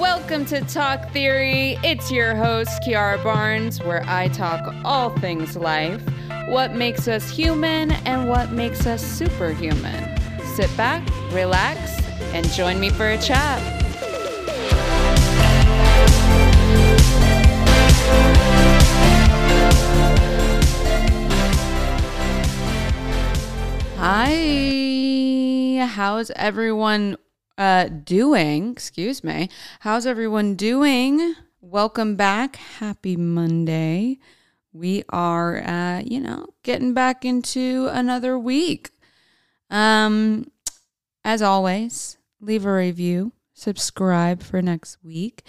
Welcome to Talk Theory. It's your host, Kiara Barnes, where I talk all things life, what makes us human, and what makes us superhuman. Sit back, relax, and join me for a chat. Hi, how's everyone uh, doing? Excuse me. How's everyone doing? Welcome back. Happy Monday. We are, uh, you know, getting back into another week. Um, as always, leave a review, subscribe for next week.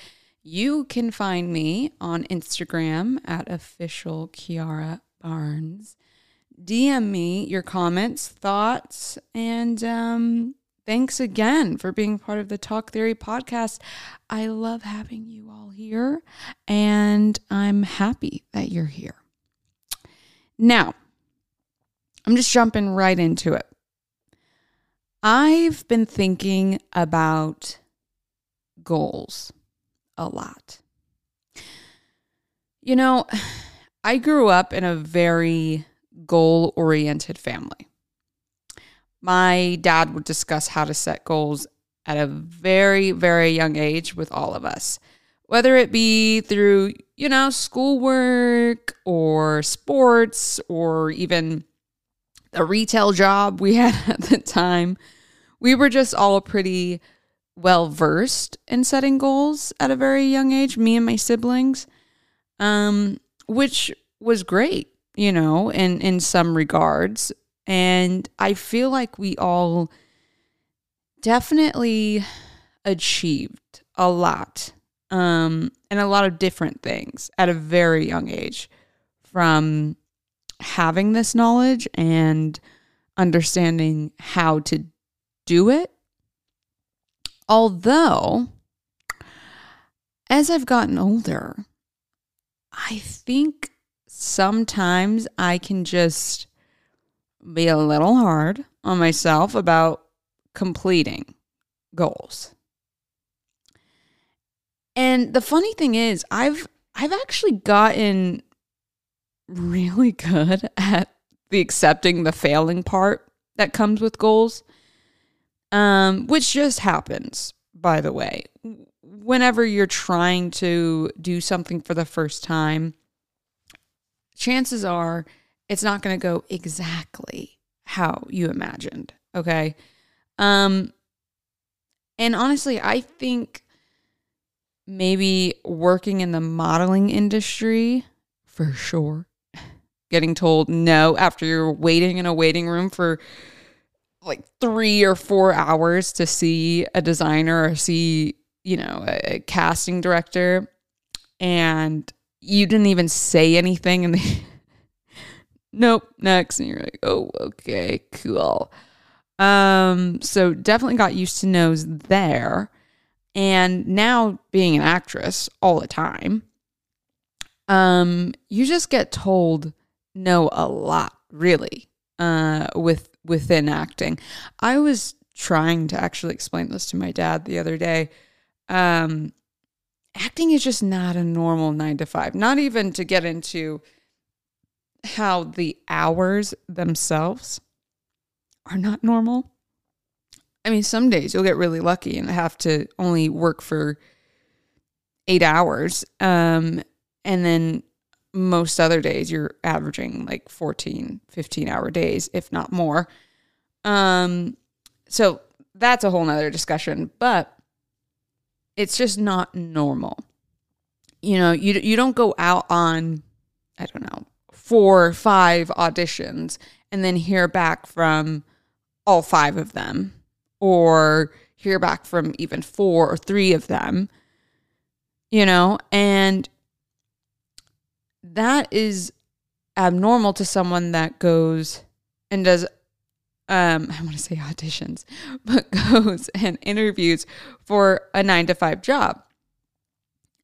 You can find me on Instagram at official Kiara Barnes. DM me your comments, thoughts, and um, thanks again for being part of the Talk Theory podcast. I love having you all here, and I'm happy that you're here. Now, I'm just jumping right into it. I've been thinking about goals a lot. You know, I grew up in a very goal oriented family. My dad would discuss how to set goals at a very, very young age with all of us, whether it be through, you know, schoolwork or sports or even the retail job we had at the time. We were just all pretty well versed in setting goals at a very young age, me and my siblings, um, which was great you know, in in some regards. And I feel like we all definitely achieved a lot um, and a lot of different things at a very young age from having this knowledge and understanding how to do it. Although, as I've gotten older, I think sometimes I can just be a little hard on myself about completing goals. And the funny thing is, I've I've actually gotten really good at the accepting the failing part that comes with goals. Um, which just happens, by the way. Whenever you're trying to do something for the first time, chances are it's not going to go exactly how you imagined. Okay. Um, and honestly, I think maybe working in the modeling industry for sure, getting told no after you're waiting in a waiting room for like three or four hours to see a designer or see, you know, a, a casting director. And you didn't even say anything and they nope next. And you're like oh okay cool. Um so definitely got used to no's there. And now being an actress all the time um you just get told no a lot really uh with within acting. I was trying to actually explain this to my dad the other day. Um acting is just not a normal nine to five, not even to get into how the hours themselves are not normal. I mean, some days you'll get really lucky and have to only work for eight hours. Um, and then most other days you're averaging like 14, 15 hour days, if not more. Um, so that's a whole nother discussion. But it's just not normal. You know, you you don't go out on I don't know, four or five auditions and then hear back from all five of them or hear back from even four or three of them. You know, and that is abnormal to someone that goes and does um, I want to say auditions, but goes and interviews for a nine to five job.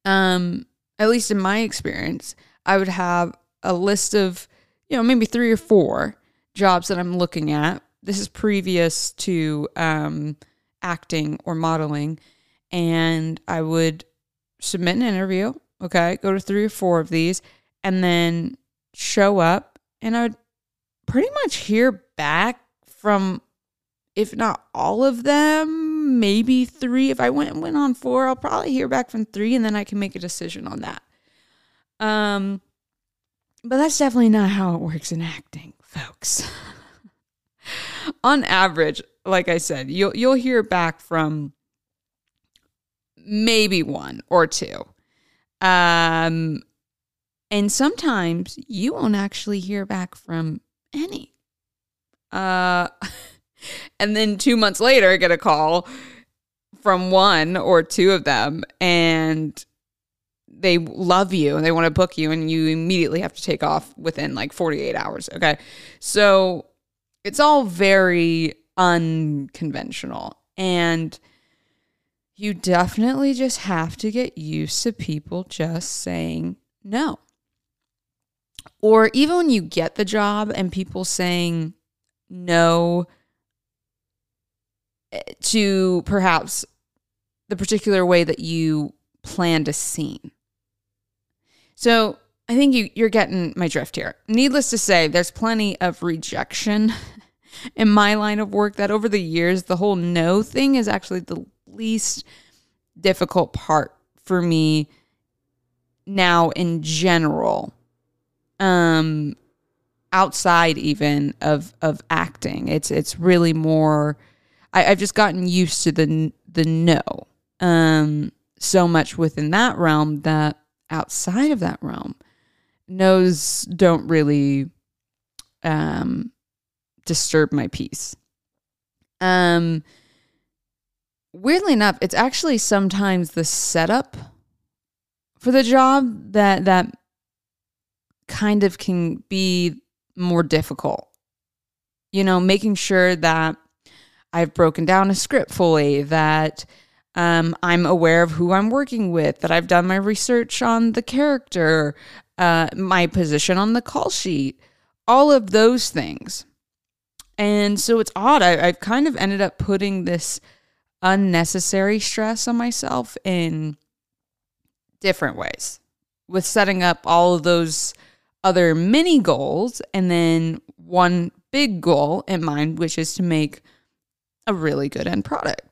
Um, at least in my experience, I would have a list of, you know, maybe three or four jobs that I'm looking at. This is previous to um, acting or modeling. and I would submit an interview. Okay, go to three or four of these, and then show up, and I would pretty much hear back from, if not all of them, maybe three. If I went and went on four, I'll probably hear back from three, and then I can make a decision on that. Um, but that's definitely not how it works in acting, folks. on average, like I said, you'll you'll hear back from maybe one or two. Um and sometimes you won't actually hear back from any. Uh and then 2 months later I get a call from one or two of them and they love you and they want to book you and you immediately have to take off within like 48 hours, okay? So it's all very unconventional. And you definitely just have to get used to people just saying no. Or even when you get the job and people saying no eh, to perhaps the particular way that you planned a scene. So I think you, you're getting my drift here. Needless to say, there's plenty of rejection in my line of work that over the years, the whole no thing is actually the least difficult part for me now in general. Um, outside even of of acting, it's it's really more. I, I've just gotten used to the the no um, so much within that realm that outside of that realm, no's don't really um, disturb my peace. Um, weirdly enough, it's actually sometimes the setup for the job that that kind of can be more difficult. You know, making sure that I've broken down a script fully, that um, I'm aware of who I'm working with, that I've done my research on the character, uh, my position on the call sheet, all of those things. And so it's odd. I, I've kind of ended up putting this unnecessary stress on myself in different ways with setting up all of those other mini goals and then one big goal in mind, which is to make a really good end product.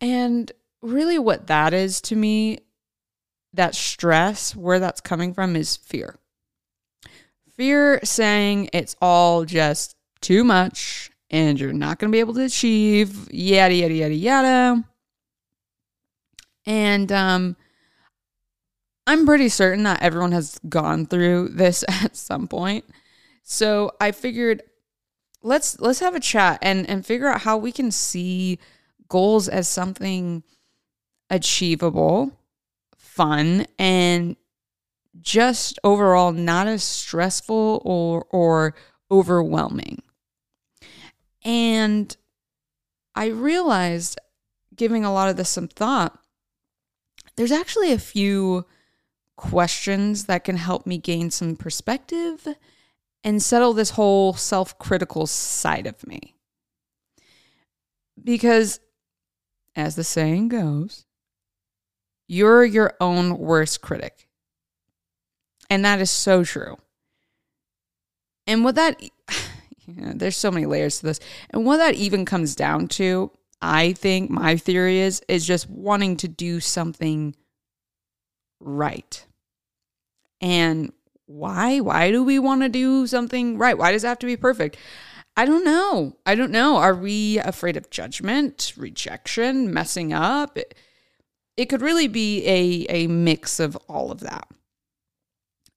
And really, what that is to me, that stress, where that's coming from is fear. Fear saying it's all just too much and you're not going to be able to achieve, yada, yada, yada, yada. And um, I'm pretty certain that everyone has gone through this at some point. So I figured let's let's have a chat and and figure out how we can see goals as something achievable, fun, and just overall not as stressful or or overwhelming. And I realized giving a lot of this some thought, there's actually a few questions that can help me gain some perspective and settle this whole self-critical side of me. Because as the saying goes, you're your own worst critic. And that is so true. And what that, you know, there's so many layers to this. And what that even comes down to, I think my theory is, is just wanting to do something right. And why? Why do we want to do something right? Why does it have to be perfect? I don't know. I don't know. Are we afraid of judgment, rejection, messing up? It, it could really be a, a mix of all of that.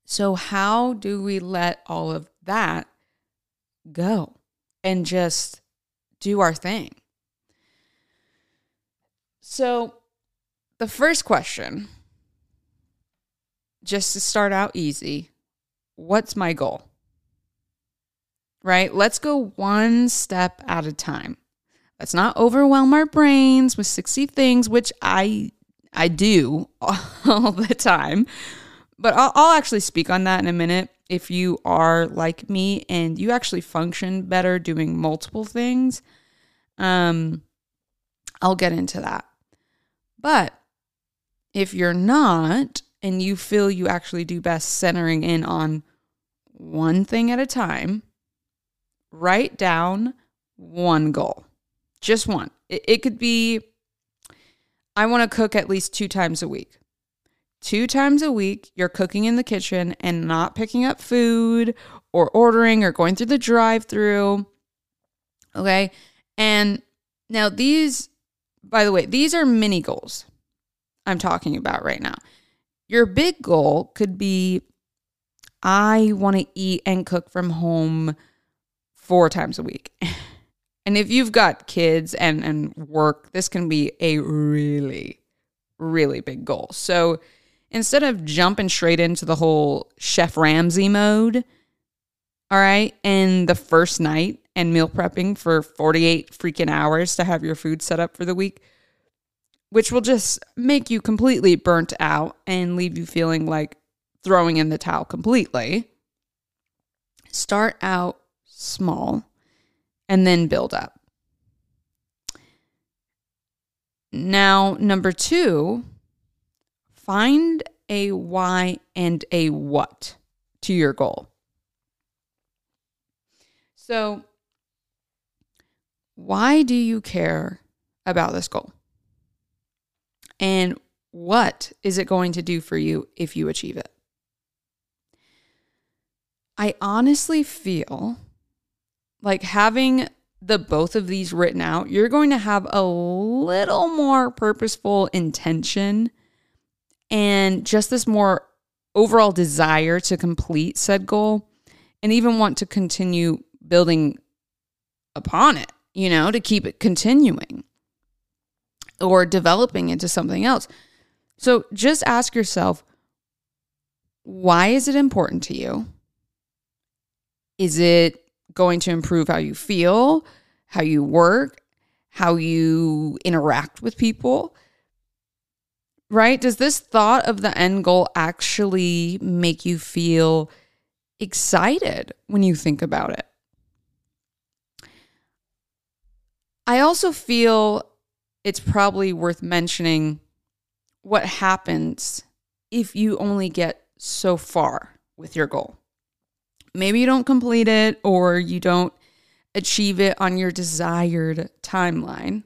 So, how do we let all of that go and just do our thing? So, the first question, just to start out easy, what's my goal? Right? Let's go one step at a time. Let's not overwhelm our brains with 60 things, which I I do all the time but I'll, I'll actually speak on that in a minute. If you are like me and you actually function better doing multiple things, um, I'll get into that. But if you're not, and you feel you actually do best centering in on one thing at a time, write down one goal, just one. It, it could be I want to cook at least two times a week. Two times a week, you're cooking in the kitchen and not picking up food or ordering or going through the drive through. Okay. And now, these, by the way, these are mini goals I'm talking about right now. Your big goal could be I want to eat and cook from home four times a week. and if you've got kids and, and work, this can be a really, really big goal. So instead of jumping straight into the whole Chef Ramsay mode, all right, and the first night and meal prepping for 48 freaking hours to have your food set up for the week, which will just make you completely burnt out and leave you feeling like throwing in the towel completely. Start out small and then build up. Now, number two, find a why and a what to your goal. So, why do you care about this goal? And what is it going to do for you if you achieve it? I honestly feel like having the both of these written out, you're going to have a little more purposeful intention and just this more overall desire to complete said goal and even want to continue building upon it, you know, to keep it continuing or developing into something else. So just ask yourself why is it important to you? Is it going to improve how you feel, how you work, how you interact with people? Right? Does this thought of the end goal actually make you feel excited when you think about it? I also feel it's probably worth mentioning what happens if you only get so far with your goal. Maybe you don't complete it or you don't achieve it on your desired timeline.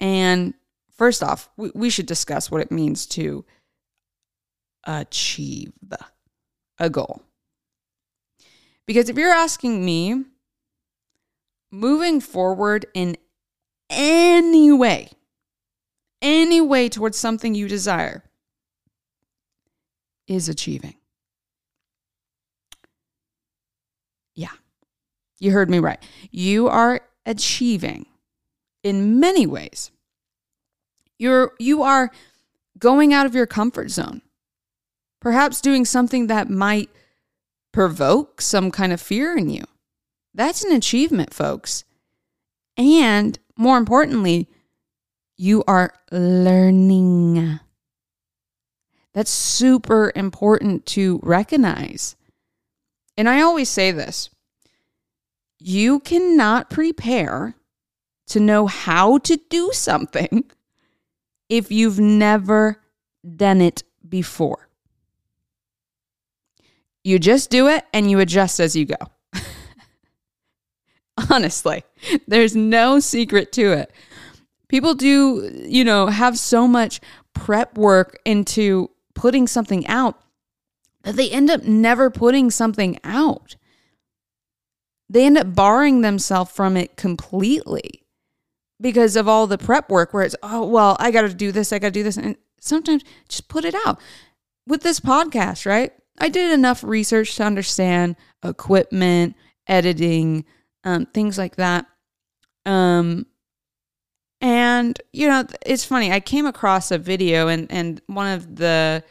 And first off, we, we should discuss what it means to achieve a goal. Because if you're asking me, moving forward in any way, any way towards something you desire is achieving. Yeah, you heard me right. You are achieving in many ways. You're you are going out of your comfort zone. Perhaps doing something that might provoke some kind of fear in you. That's an achievement, folks. And more importantly, you are learning. That's super important to recognize. And I always say this you cannot prepare to know how to do something if you've never done it before. You just do it and you adjust as you go. Honestly, there's no secret to it. People do, you know, have so much prep work into putting something out that they end up never putting something out. They end up barring themselves from it completely because of all the prep work where it's, oh, well, I got to do this, I got to do this. And sometimes just put it out. With this podcast, right? I did enough research to understand equipment, editing, um, things like that. Um, and you know, it's funny. I came across a video, and and one of the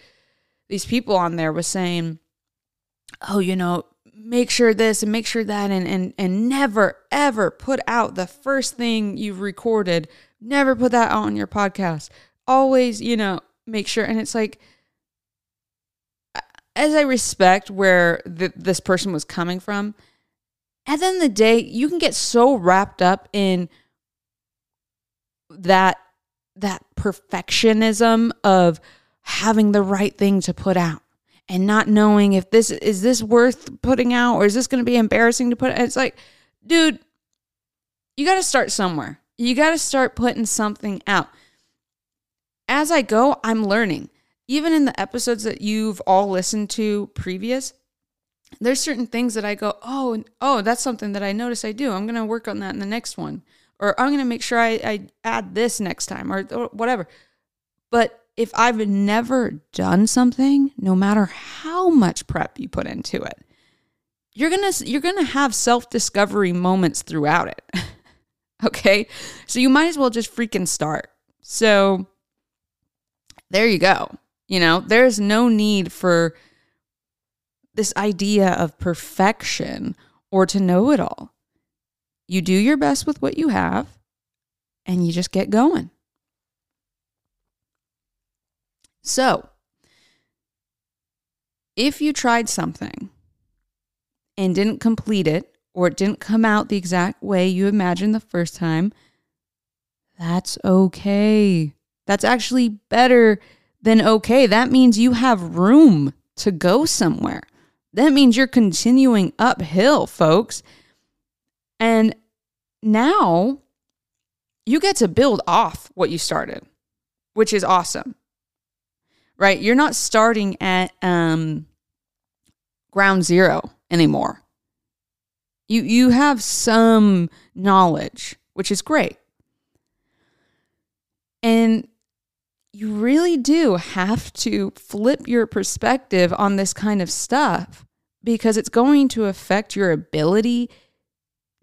these people on there was saying, "Oh, you know, make sure this and make sure that, and and and never ever put out the first thing you've recorded. Never put that out on your podcast. Always, you know, make sure." And it's like, as I respect where the, this person was coming from, at the end of the day, you can get so wrapped up in that that perfectionism of having the right thing to put out and not knowing if this is this worth putting out or is this going to be embarrassing to put it's like dude you got to start somewhere. You got to start putting something out. As i go i'm learning. Even in the episodes that you've all listened to previous there's certain things that i go oh oh that's something that i notice i do. I'm going to work on that in the next one or i'm going to make sure I, I add this next time or whatever. But if I've never done something, no matter how much prep you put into it, you're going to you're going to have self-discovery moments throughout it. okay? So you might as well just freaking start. So there you go. You know, there's no need for this idea of perfection or to know it all. You do your best with what you have and you just get going. So, if you tried something and didn't complete it, or it didn't come out the exact way you imagined the first time, that's okay. That's actually better than okay. That means you have room to go somewhere. That means you're continuing uphill, folks. And now you get to build off what you started, which is awesome right? You're not starting at um, ground zero anymore. You you have some knowledge, which is great. And you really do have to flip your perspective on this kind of stuff because it's going to affect your ability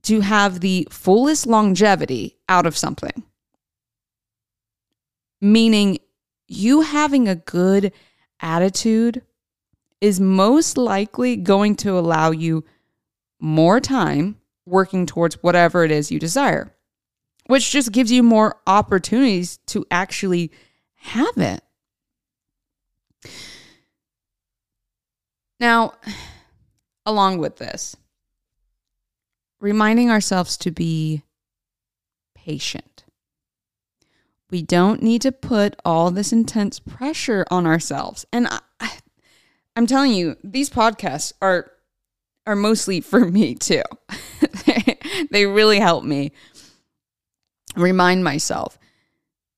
to have the fullest longevity out of something. Meaning, you having a good attitude is most likely going to allow you more time working towards whatever it is you desire, which just gives you more opportunities to actually have it. Now, along with this, reminding ourselves to be patient. We don't need to put all this intense pressure on ourselves. And I, I'm telling you, these podcasts are are mostly for me too. they really help me remind myself.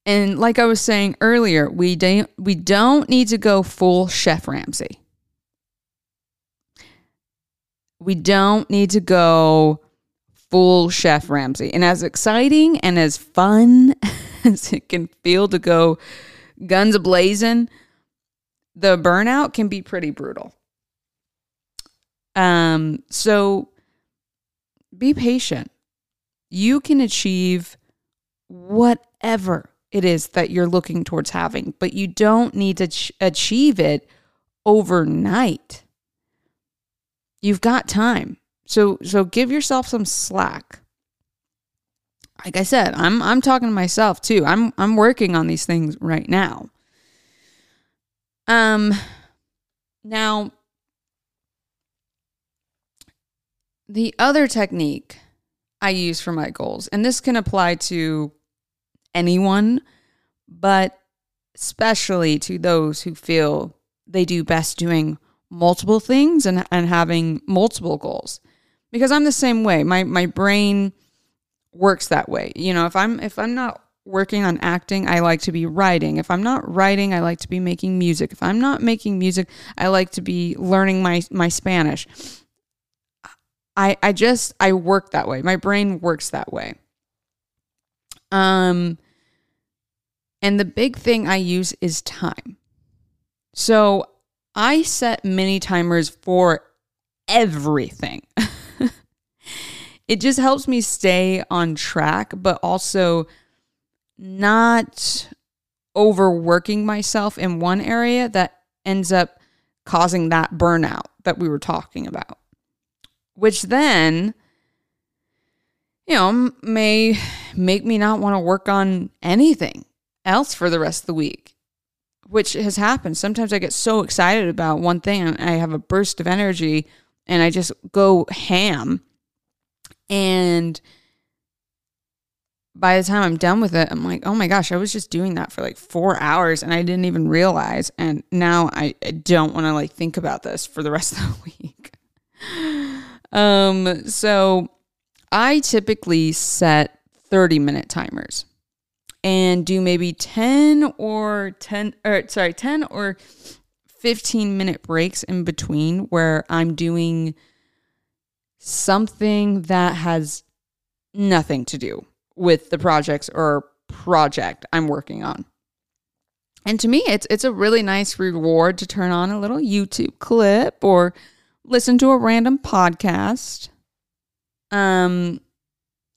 And like I was saying earlier, we don't we don't need to go full Chef Ramsay. We don't need to go full Chef Ramsay. And as exciting and as fun as it can feel to go guns blazing, the burnout can be pretty brutal. Um, so be patient. You can achieve whatever it is that you're looking towards having, but you don't need to ch- achieve it overnight. You've got time. So so give yourself some slack like I said, I'm I'm talking to myself too. I'm I'm working on these things right now. Um now the other technique I use for my goals, and this can apply to anyone, but especially to those who feel they do best doing multiple things and, and having multiple goals. Because I'm the same way. My my brain works that way. You know, if I'm if I'm not working on acting, I like to be writing. If I'm not writing, I like to be making music. If I'm not making music, I like to be learning my my Spanish. I I just I work that way. My brain works that way. Um and the big thing I use is time. So I set mini timers for everything. it just helps me stay on track, but also not overworking myself in one area that ends up causing that burnout that we were talking about, which then, you know, may make me not want to work on anything else for the rest of the week, which has happened. Sometimes I get so excited about one thing and I have a burst of energy and I just go ham and by the time I'm done with it, I'm like, oh my gosh, I was just doing that for like four hours and I didn't even realize. And now I, I don't want to like think about this for the rest of the week. um, so I typically set 30 minute timers and do maybe 10 or 10 or sorry, 10 or 15 minute breaks in between where I'm doing something that has nothing to do with the projects or project I'm working on. And to me, it's it's a really nice reward to turn on a little YouTube clip or listen to a random podcast. Um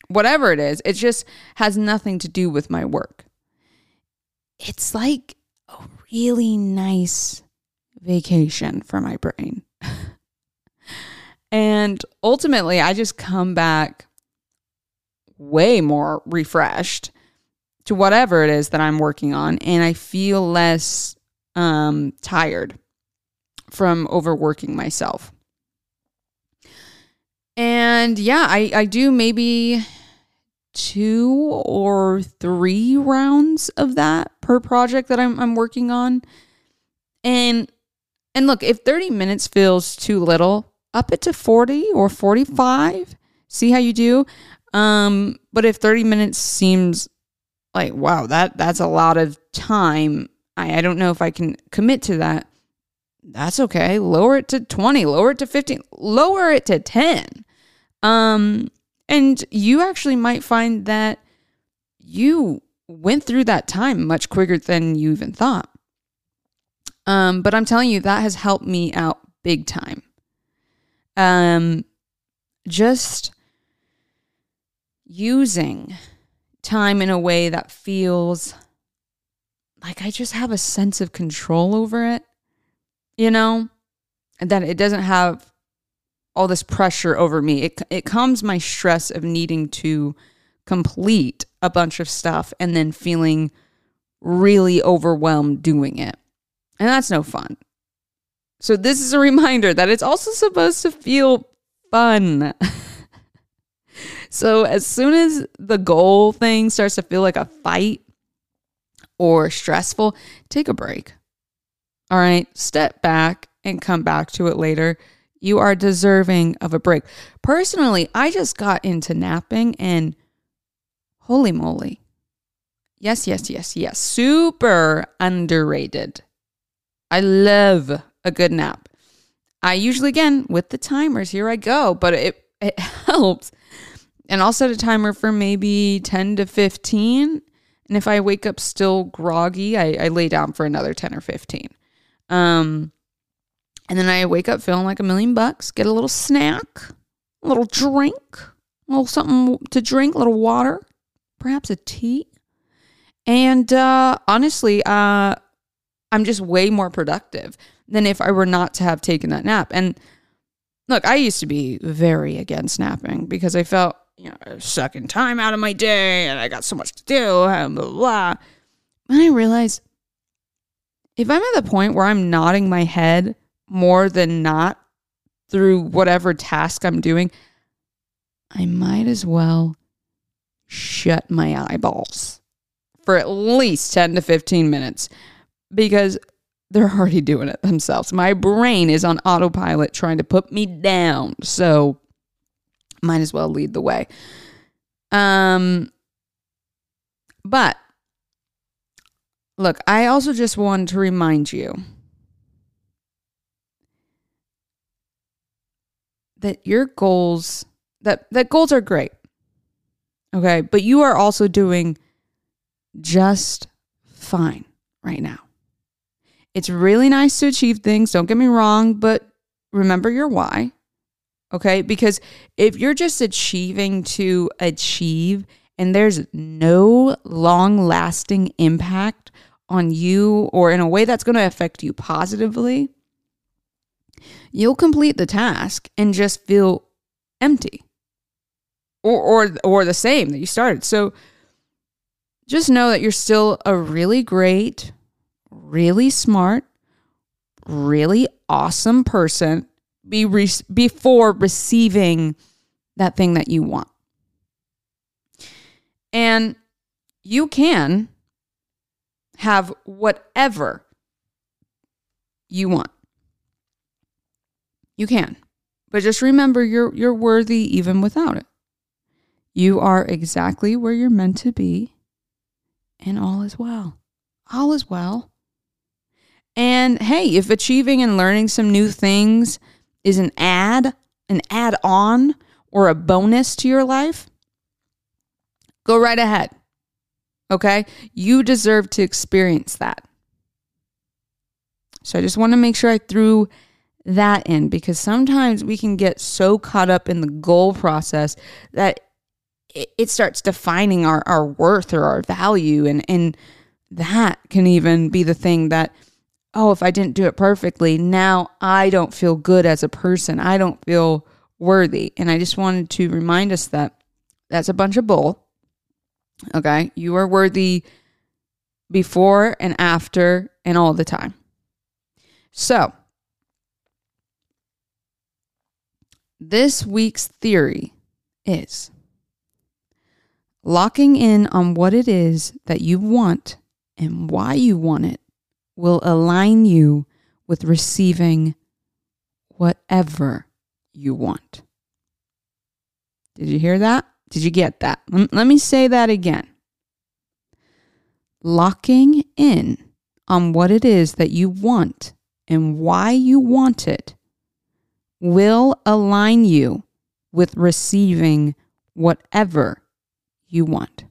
whatever it is, it just has nothing to do with my work. It's like a really nice vacation for my brain. And ultimately, I just come back way more refreshed to whatever it is that I'm working on, and I feel less um, tired from overworking myself. And yeah, I, I do maybe two or three rounds of that per project that I'm, I'm working on. And and look, if 30 minutes feels too little, up it to 40 or 45. See how you do. Um, but if 30 minutes seems like, wow, that that's a lot of time, I, I don't know if I can commit to that. That's okay. Lower it to 20, lower it to 15, lower it to 10. Um, and you actually might find that you went through that time much quicker than you even thought. Um, but I'm telling you, that has helped me out big time. Um, just using time in a way that feels like I just have a sense of control over it, you know, and that it doesn't have all this pressure over me. It, it comes my stress of needing to complete a bunch of stuff and then feeling really overwhelmed doing it. And that's no fun. So, this is a reminder that it's also supposed to feel fun. So as soon as the goal thing starts to feel like a fight or stressful, take a break. All right, step back and come back to it later. You are deserving of a break. Personally, I just got into napping and holy moly. Yes, yes, yes, yes. Super underrated. I love a good nap. I usually, again, with the timers, here I go, but it, it helps and I'll set a timer for maybe 10 to 15. And if I wake up still groggy, I, I lay down for another 10 or 15. Um, and then I wake up feeling like a million bucks, get a little snack, a little drink, a little something to drink, a little water, perhaps a tea. And uh, honestly, uh, I'm just way more productive than if I were not to have taken that nap. And look, I used to be very against napping because I felt you know, sucking time out of my day and I got so much to do and blah, blah. And I realized if I'm at the point where I'm nodding my head more than not through whatever task I'm doing, I might as well shut my eyeballs for at least 10 to 15 minutes because they're already doing it themselves. My brain is on autopilot trying to put me down. So might as well lead the way. Um, but look, I also just wanted to remind you that your goals that that goals are great. Okay, but you are also doing just fine right now. It's really nice to achieve things, don't get me wrong, but remember your why. Okay. Because if you're just achieving to achieve and there's no long lasting impact on you or in a way that's going to affect you positively, you'll complete the task and just feel empty or, or, or the same that you started. So just know that you're still a really great, really smart, really awesome person be re- before receiving that thing that you want. And you can have whatever you want. You can. But just remember you're you're worthy even without it. You are exactly where you're meant to be and all is well. All is well. And hey, if achieving and learning some new things is an add, an add on or a bonus to your life, go right ahead. Okay? You deserve to experience that. So I just want to make sure I threw that in because sometimes we can get so caught up in the goal process that it, starts defining our, our worth or our value. And, and that can even be the thing that, oh, if I didn't do it perfectly, now I don't feel good as a person. I don't feel worthy. And I just wanted to remind us that that's a bunch of bull. Okay. You are worthy before and after and all the time. So, this week's theory is locking in on what it is that you want and why you want it will align you with receiving whatever you want. Did you hear that? Did you get that? Let me say that again. Locking in on what it is that you want and why you want it will align you with receiving whatever you want.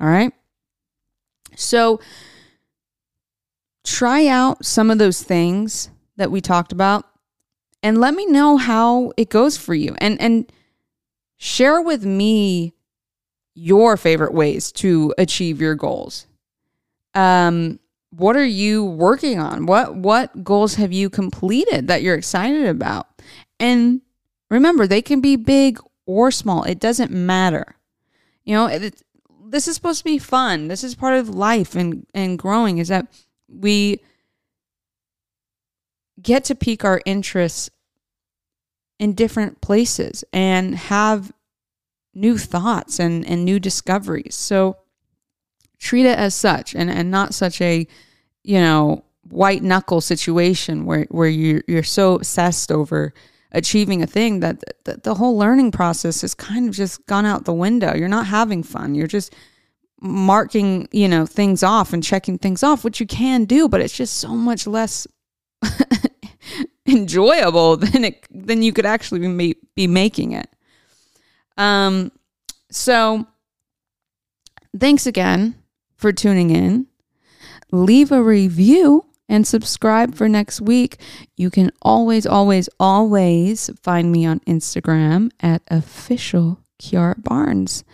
All right? So try out some of those things that we talked about and let me know how it goes for you. And and share with me your favorite ways to achieve your goals. Um what are you working on? What what goals have you completed that you're excited about? And remember, they can be big or small. It doesn't matter. You know, it, this is supposed to be fun. This is part of life and and growing is that we get to pique our interests in different places and have new thoughts and, and new discoveries. So treat it as such and, and not such a, you know, white knuckle situation where, where you're, you're so obsessed over achieving a thing that the, the whole learning process has kind of just gone out the window. You're not having fun. You're just marking, you know, things off and checking things off, which you can do, but it's just so much less enjoyable than it than you could actually be, be making it. Um so thanks again for tuning in. Leave a review and subscribe for next week. You can always, always, always find me on Instagram at official Kiara Barnes.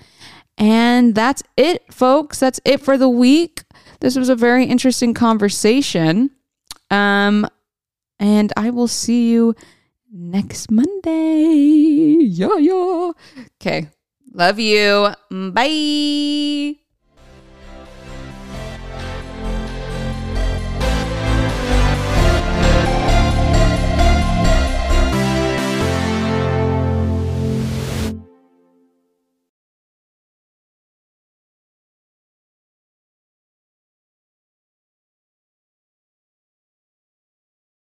And that's it, folks. That's it for the week. This was a very interesting conversation. Um, and I will see you next Monday. Yeah, yeah. Okay. Love you. Bye.